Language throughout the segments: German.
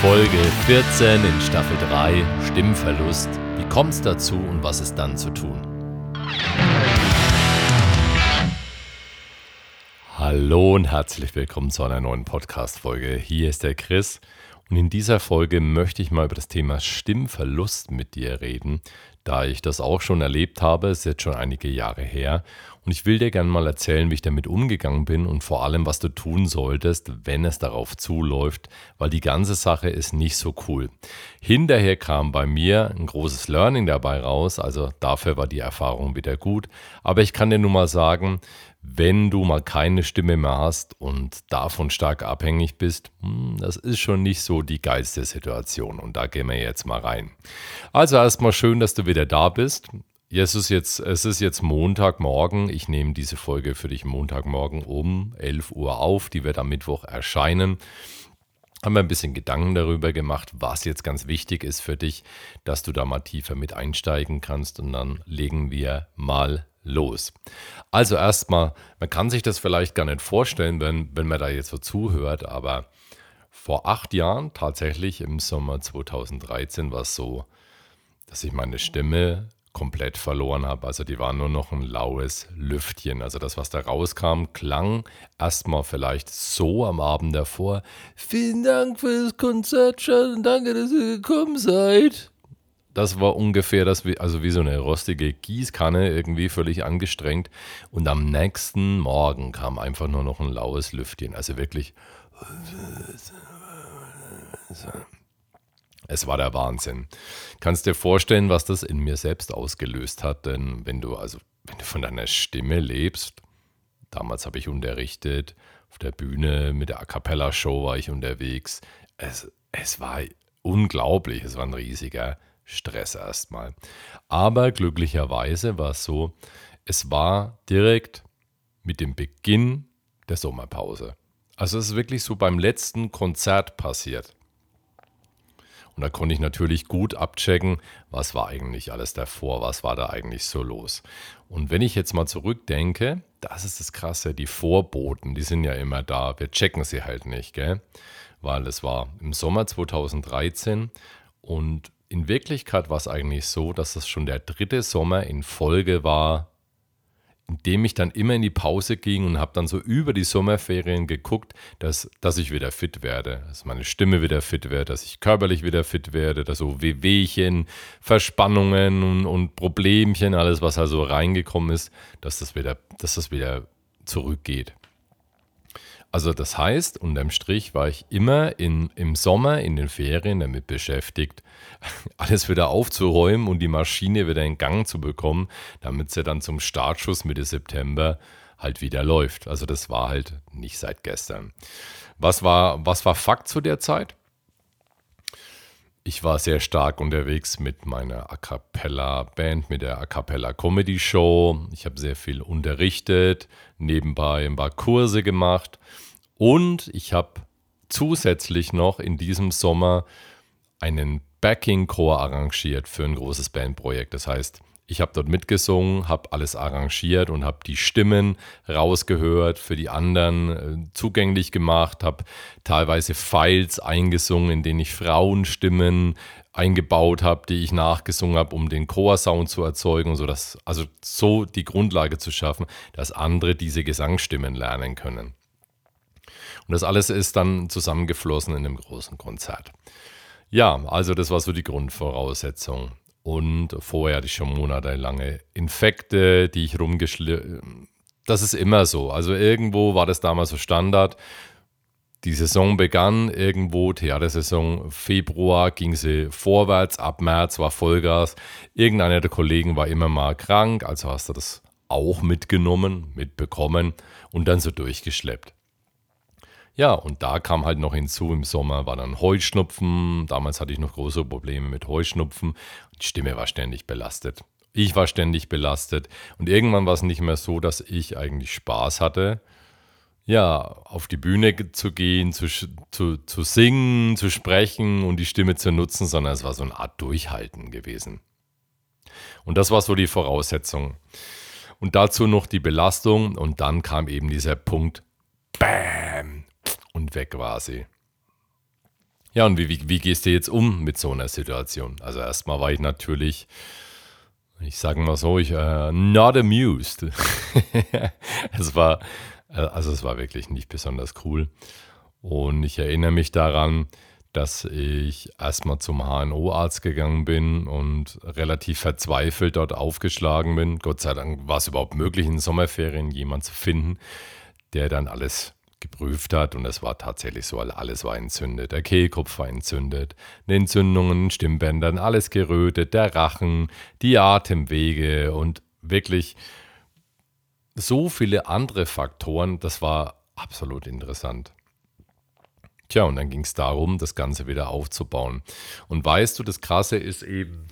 Folge 14 in Staffel 3 Stimmverlust. Wie kommt es dazu und was ist dann zu tun? Hallo und herzlich willkommen zu einer neuen Podcast-Folge. Hier ist der Chris und in dieser Folge möchte ich mal über das Thema Stimmverlust mit dir reden, da ich das auch schon erlebt habe, ist jetzt schon einige Jahre her. Und ich will dir gerne mal erzählen, wie ich damit umgegangen bin und vor allem, was du tun solltest, wenn es darauf zuläuft, weil die ganze Sache ist nicht so cool. Hinterher kam bei mir ein großes Learning dabei raus, also dafür war die Erfahrung wieder gut. Aber ich kann dir nur mal sagen, wenn du mal keine Stimme mehr hast und davon stark abhängig bist, hm, das ist schon nicht so die geilste Situation. Und da gehen wir jetzt mal rein. Also erstmal schön, dass du wieder da bist. Es ist jetzt, es ist jetzt Montagmorgen. Ich nehme diese Folge für dich Montagmorgen um 11 Uhr auf. Die wird am Mittwoch erscheinen. Haben wir ein bisschen Gedanken darüber gemacht, was jetzt ganz wichtig ist für dich, dass du da mal tiefer mit einsteigen kannst. Und dann legen wir mal los. Also erstmal, man kann sich das vielleicht gar nicht vorstellen, wenn, wenn man da jetzt so zuhört, aber vor acht Jahren, tatsächlich im Sommer 2013, war es so, dass ich meine Stimme komplett verloren habe. Also die war nur noch ein laues Lüftchen. Also das, was da rauskam, klang erstmal vielleicht so am Abend davor. Vielen Dank für das Konzert, Schatz, danke, dass ihr gekommen seid das war ungefähr das, also wie so eine rostige Gießkanne, irgendwie völlig angestrengt. Und am nächsten Morgen kam einfach nur noch ein laues Lüftchen. Also wirklich. Es war der Wahnsinn. Kannst dir vorstellen, was das in mir selbst ausgelöst hat? Denn wenn du, also, wenn du von deiner Stimme lebst, damals habe ich unterrichtet, auf der Bühne mit der A Cappella Show war ich unterwegs. Es, es war unglaublich, es war ein riesiger Stress erstmal. Aber glücklicherweise war es so, es war direkt mit dem Beginn der Sommerpause. Also es ist wirklich so beim letzten Konzert passiert. Und da konnte ich natürlich gut abchecken, was war eigentlich alles davor, was war da eigentlich so los. Und wenn ich jetzt mal zurückdenke, das ist das Krasse, die Vorboten, die sind ja immer da, wir checken sie halt nicht, gell? Weil es war im Sommer 2013 und in Wirklichkeit war es eigentlich so, dass das schon der dritte Sommer in Folge war, in dem ich dann immer in die Pause ging und habe dann so über die Sommerferien geguckt, dass, dass ich wieder fit werde, dass meine Stimme wieder fit wird, dass ich körperlich wieder fit werde, dass so Wehwehchen, Verspannungen und, und Problemchen, alles was also reingekommen ist, dass das wieder, dass das wieder zurückgeht. Also das heißt, unterm Strich war ich immer in, im Sommer in den Ferien damit beschäftigt, alles wieder aufzuräumen und die Maschine wieder in Gang zu bekommen, damit sie dann zum Startschuss Mitte September halt wieder läuft. Also das war halt nicht seit gestern. Was war, was war Fakt zu der Zeit? Ich war sehr stark unterwegs mit meiner A Cappella Band, mit der A Cappella Comedy Show. Ich habe sehr viel unterrichtet, nebenbei ein paar Kurse gemacht und ich habe zusätzlich noch in diesem Sommer einen Backing-Chor arrangiert für ein großes Bandprojekt. Das heißt, ich habe dort mitgesungen, habe alles arrangiert und habe die Stimmen rausgehört, für die anderen äh, zugänglich gemacht, habe teilweise Files eingesungen, in denen ich Frauenstimmen eingebaut habe, die ich nachgesungen habe, um den Chorsound zu erzeugen, so dass, also so die Grundlage zu schaffen, dass andere diese Gesangsstimmen lernen können. Und das alles ist dann zusammengeflossen in einem großen Konzert. Ja, also das war so die Grundvoraussetzung. Und vorher hatte ich schon monatelange Infekte, die ich rumgeschliffen. Das ist immer so. Also irgendwo war das damals so Standard. Die Saison begann irgendwo, Theatersaison, Februar ging sie vorwärts, ab März war Vollgas. Irgendeiner der Kollegen war immer mal krank, also hast du das auch mitgenommen, mitbekommen und dann so durchgeschleppt. Ja, und da kam halt noch hinzu, im Sommer war dann Heuschnupfen. Damals hatte ich noch große Probleme mit Heuschnupfen. Die Stimme war ständig belastet. Ich war ständig belastet. Und irgendwann war es nicht mehr so, dass ich eigentlich Spaß hatte. ja, auf die Bühne zu gehen, zu, zu, zu singen, zu sprechen und die Stimme zu nutzen, sondern es war so eine Art Durchhalten gewesen. Und das war so die Voraussetzung. Und dazu noch die Belastung und dann kam eben dieser Punkt, Bam, und weg war sie. Ja, und wie, wie, wie gehst du jetzt um mit so einer Situation? Also erstmal war ich natürlich, ich sage mal so, ich uh, not amused. es war, äh, also es war wirklich nicht besonders cool. Und ich erinnere mich daran, dass ich erstmal zum HNO-Arzt gegangen bin und relativ verzweifelt dort aufgeschlagen bin. Gott sei Dank war es überhaupt möglich, in Sommerferien jemanden zu finden, der dann alles geprüft hat und es war tatsächlich so, alles war entzündet. Der Kehlkopf war entzündet, eine Entzündungen, Stimmbändern, alles gerötet, der Rachen, die Atemwege und wirklich so viele andere Faktoren, das war absolut interessant. Tja, und dann ging es darum, das Ganze wieder aufzubauen. Und weißt du, das Krasse ist eben,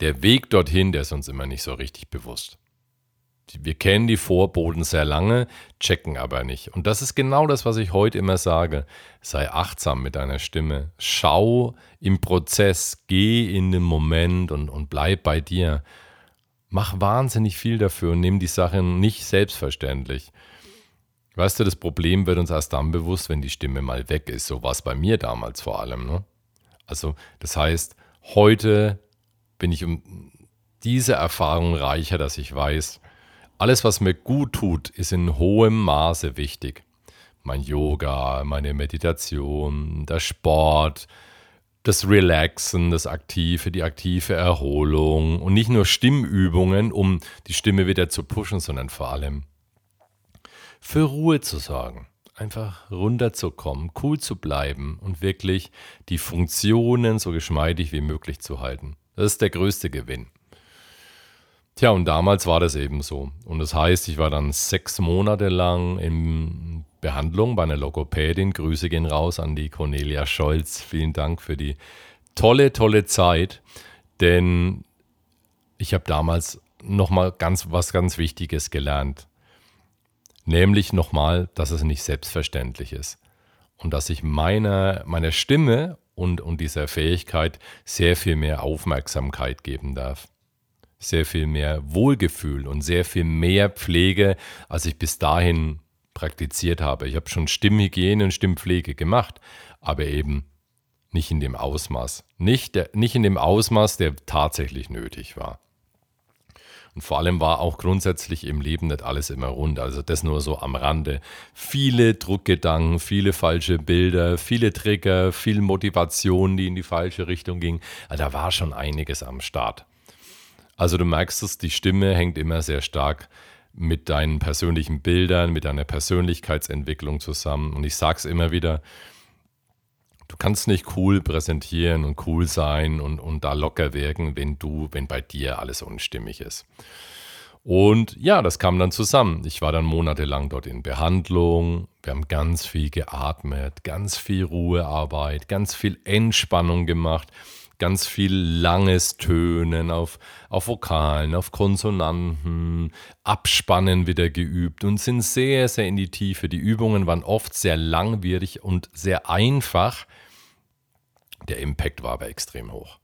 der Weg dorthin, der ist uns immer nicht so richtig bewusst. Wir kennen die Vorboten sehr lange, checken aber nicht. Und das ist genau das, was ich heute immer sage. Sei achtsam mit deiner Stimme. Schau im Prozess, geh in den Moment und, und bleib bei dir. Mach wahnsinnig viel dafür und nimm die Sachen nicht selbstverständlich. Weißt du, das Problem wird uns erst dann bewusst, wenn die Stimme mal weg ist. So war es bei mir damals vor allem. Ne? Also, das heißt, heute bin ich um diese Erfahrung reicher, dass ich weiß, alles, was mir gut tut, ist in hohem Maße wichtig. Mein Yoga, meine Meditation, der Sport, das Relaxen, das Aktive, die aktive Erholung und nicht nur Stimmübungen, um die Stimme wieder zu pushen, sondern vor allem für Ruhe zu sorgen. Einfach runterzukommen, cool zu bleiben und wirklich die Funktionen so geschmeidig wie möglich zu halten. Das ist der größte Gewinn. Tja, und damals war das eben so. Und das heißt, ich war dann sechs Monate lang in Behandlung bei einer Logopädin. Grüße gehen raus an die Cornelia Scholz. Vielen Dank für die tolle, tolle Zeit. Denn ich habe damals nochmal ganz, was ganz Wichtiges gelernt. Nämlich nochmal, dass es nicht selbstverständlich ist. Und dass ich meiner, meiner Stimme und, und dieser Fähigkeit sehr viel mehr Aufmerksamkeit geben darf. Sehr viel mehr Wohlgefühl und sehr viel mehr Pflege, als ich bis dahin praktiziert habe. Ich habe schon Stimmhygiene und Stimmpflege gemacht, aber eben nicht in dem Ausmaß. Nicht, der, nicht in dem Ausmaß, der tatsächlich nötig war. Und vor allem war auch grundsätzlich im Leben nicht alles immer rund. Also das nur so am Rande. Viele Druckgedanken, viele falsche Bilder, viele Trigger, viel Motivation, die in die falsche Richtung ging. Also da war schon einiges am Start. Also du merkst es, die Stimme hängt immer sehr stark mit deinen persönlichen Bildern, mit deiner Persönlichkeitsentwicklung zusammen. Und ich sage es immer wieder, du kannst nicht cool präsentieren und cool sein und, und da locker wirken, wenn du, wenn bei dir alles unstimmig ist. Und ja, das kam dann zusammen. Ich war dann monatelang dort in Behandlung. Wir haben ganz viel geatmet, ganz viel Ruhearbeit, ganz viel Entspannung gemacht, ganz viel langes Tönen auf, auf Vokalen, auf Konsonanten, Abspannen wieder geübt und sind sehr, sehr in die Tiefe. Die Übungen waren oft sehr langwierig und sehr einfach. Der Impact war aber extrem hoch.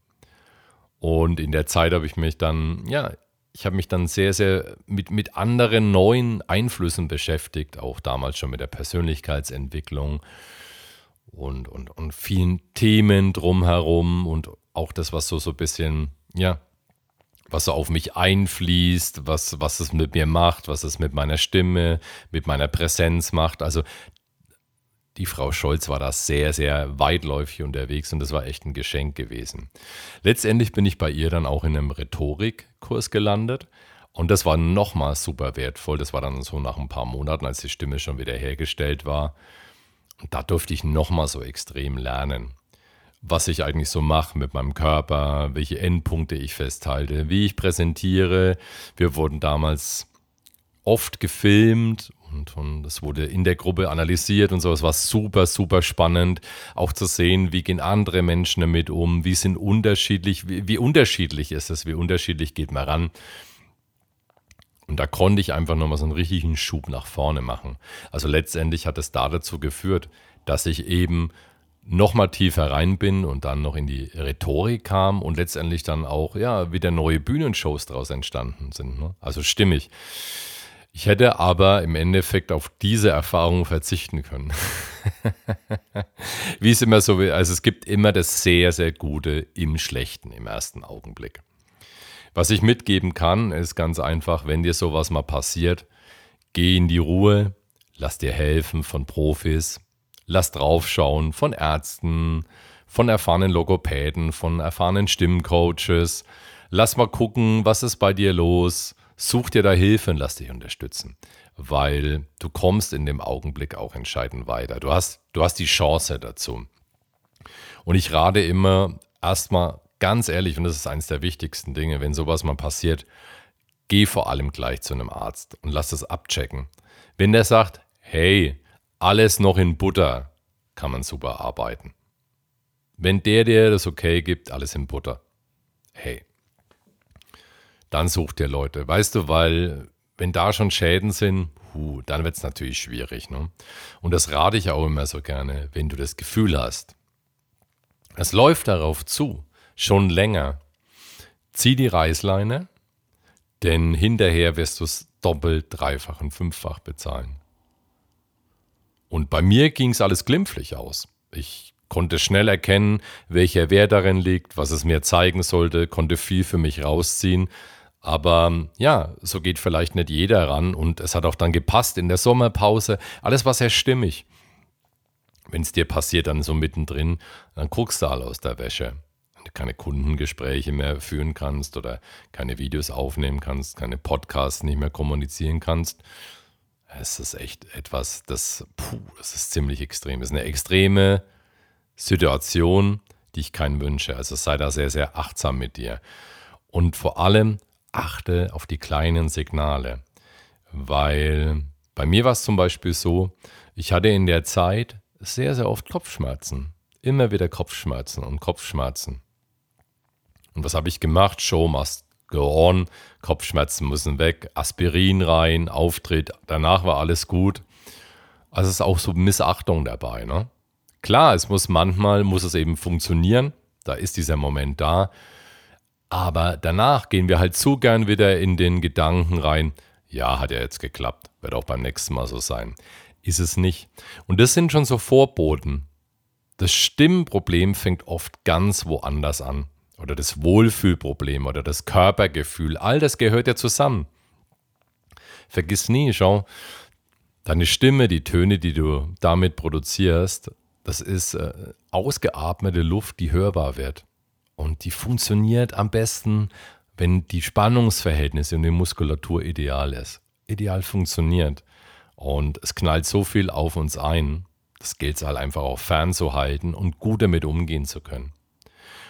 Und in der Zeit habe ich mich dann, ja, ich habe mich dann sehr, sehr mit, mit anderen neuen Einflüssen beschäftigt, auch damals schon mit der Persönlichkeitsentwicklung und, und, und vielen Themen drumherum und auch das, was so, so ein bisschen, ja, was so auf mich einfließt, was, was es mit mir macht, was es mit meiner Stimme, mit meiner Präsenz macht. Also die Frau Scholz war da sehr, sehr weitläufig unterwegs und das war echt ein Geschenk gewesen. Letztendlich bin ich bei ihr dann auch in einem Rhetorikkurs gelandet und das war nochmal super wertvoll. Das war dann so nach ein paar Monaten, als die Stimme schon wieder hergestellt war. Da durfte ich nochmal so extrem lernen, was ich eigentlich so mache mit meinem Körper, welche Endpunkte ich festhalte, wie ich präsentiere. Wir wurden damals oft gefilmt und, und es wurde in der Gruppe analysiert und so. Es war super, super spannend, auch zu sehen, wie gehen andere Menschen damit um, wie sind unterschiedlich, wie, wie unterschiedlich ist es, wie unterschiedlich geht man ran. Und da konnte ich einfach nochmal so einen richtigen Schub nach vorne machen. Also letztendlich hat es da dazu geführt, dass ich eben nochmal tiefer rein bin und dann noch in die Rhetorik kam und letztendlich dann auch, ja, wieder neue Bühnenshows daraus entstanden sind. Ne? Also stimmig. Ich hätte aber im Endeffekt auf diese Erfahrung verzichten können. Wie es immer so will. Also es gibt immer das sehr, sehr Gute im Schlechten im ersten Augenblick. Was ich mitgeben kann, ist ganz einfach, wenn dir sowas mal passiert, geh in die Ruhe, lass dir helfen von Profis, lass draufschauen von Ärzten, von erfahrenen Logopäden, von erfahrenen Stimmcoaches. Lass mal gucken, was ist bei dir los. Such dir da Hilfe und lass dich unterstützen, weil du kommst in dem Augenblick auch entscheidend weiter. Du hast, du hast die Chance dazu. Und ich rate immer erstmal ganz ehrlich, und das ist eines der wichtigsten Dinge, wenn sowas mal passiert, geh vor allem gleich zu einem Arzt und lass es abchecken. Wenn der sagt, hey, alles noch in Butter, kann man super arbeiten. Wenn der dir das okay gibt, alles in Butter, hey, dann such dir Leute. Weißt du, weil wenn da schon Schäden sind, hu, dann wird es natürlich schwierig. Ne? Und das rate ich auch immer so gerne, wenn du das Gefühl hast, es läuft darauf zu, schon länger. Zieh die Reißleine, denn hinterher wirst du es doppelt, dreifach und fünffach bezahlen. Und bei mir ging es alles glimpflich aus. Ich konnte schnell erkennen, welcher Wert darin liegt, was es mir zeigen sollte, konnte viel für mich rausziehen. Aber ja, so geht vielleicht nicht jeder ran und es hat auch dann gepasst in der Sommerpause. Alles war sehr stimmig. Wenn es dir passiert, dann so mittendrin, dann guckst du alle aus der Wäsche keine Kundengespräche mehr führen kannst oder keine Videos aufnehmen kannst, keine Podcasts nicht mehr kommunizieren kannst, es ist echt etwas, das, puh, das ist ziemlich extrem. Es ist eine extreme Situation, die ich keinen wünsche. Also sei da sehr, sehr achtsam mit dir. Und vor allem achte auf die kleinen Signale. Weil bei mir war es zum Beispiel so, ich hatte in der Zeit sehr, sehr oft Kopfschmerzen. Immer wieder Kopfschmerzen und Kopfschmerzen. Und was habe ich gemacht? Show must go on, Kopfschmerzen müssen weg, Aspirin rein, Auftritt, danach war alles gut. Also es ist auch so Missachtung dabei. Ne? Klar, es muss manchmal, muss es eben funktionieren, da ist dieser Moment da. Aber danach gehen wir halt zu gern wieder in den Gedanken rein, ja, hat ja jetzt geklappt, wird auch beim nächsten Mal so sein. Ist es nicht. Und das sind schon so Vorboten. Das Stimmproblem fängt oft ganz woanders an oder das Wohlfühlproblem oder das Körpergefühl, all das gehört ja zusammen. Vergiss nie, schau, deine Stimme, die Töne, die du damit produzierst, das ist äh, ausgeatmete Luft, die hörbar wird. Und die funktioniert am besten, wenn die Spannungsverhältnisse und die Muskulatur ideal ist. Ideal funktioniert. Und es knallt so viel auf uns ein. Das gilt es halt einfach auch fernzuhalten und gut damit umgehen zu können.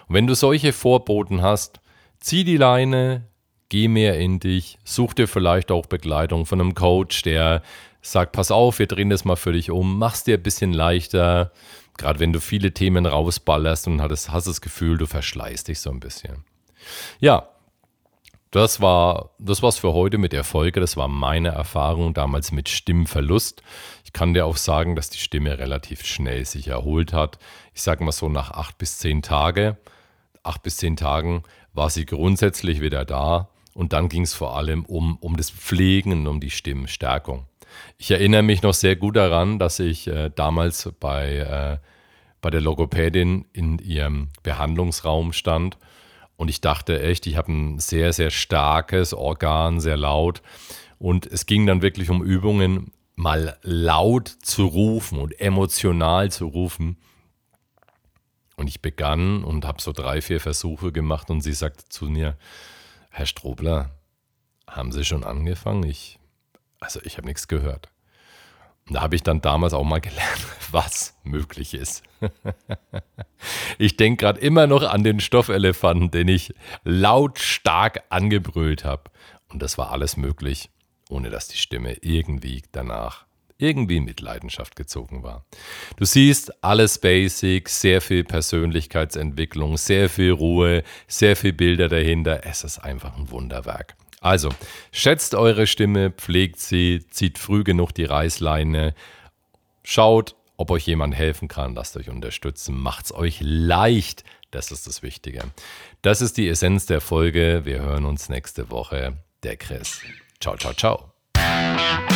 Und wenn du solche Vorboten hast, zieh die Leine, geh mehr in dich, such dir vielleicht auch Begleitung von einem Coach, der sagt, pass auf, wir drehen das mal für dich um, mach's dir ein bisschen leichter, gerade wenn du viele Themen rausballerst und hast, das Gefühl, du verschleißt dich so ein bisschen. Ja, das war das war's für heute mit der Folge. Das war meine Erfahrung damals mit Stimmverlust. Ich kann dir auch sagen, dass die Stimme relativ schnell sich erholt hat. Ich sage mal so nach acht bis zehn Tage acht bis zehn Tagen war sie grundsätzlich wieder da und dann ging es vor allem um, um das Pflegen und um die Stimmstärkung. Ich erinnere mich noch sehr gut daran, dass ich äh, damals bei, äh, bei der Logopädin in ihrem Behandlungsraum stand und ich dachte echt, ich habe ein sehr, sehr starkes Organ, sehr laut. Und es ging dann wirklich um Übungen, mal laut zu rufen und emotional zu rufen. Und ich begann und habe so drei, vier Versuche gemacht und sie sagte zu mir, Herr Strobler, haben Sie schon angefangen? Ich, also ich habe nichts gehört. Und da habe ich dann damals auch mal gelernt, was möglich ist. ich denke gerade immer noch an den Stoffelefanten, den ich lautstark angebrüllt habe. Und das war alles möglich, ohne dass die Stimme irgendwie danach irgendwie mit Leidenschaft gezogen war. Du siehst alles basic, sehr viel Persönlichkeitsentwicklung, sehr viel Ruhe, sehr viel Bilder dahinter. Es ist einfach ein Wunderwerk. Also, schätzt eure Stimme, pflegt sie, zieht früh genug die Reißleine, schaut, ob euch jemand helfen kann, lasst euch unterstützen, macht es euch leicht. Das ist das Wichtige. Das ist die Essenz der Folge. Wir hören uns nächste Woche. Der Chris. Ciao, ciao, ciao.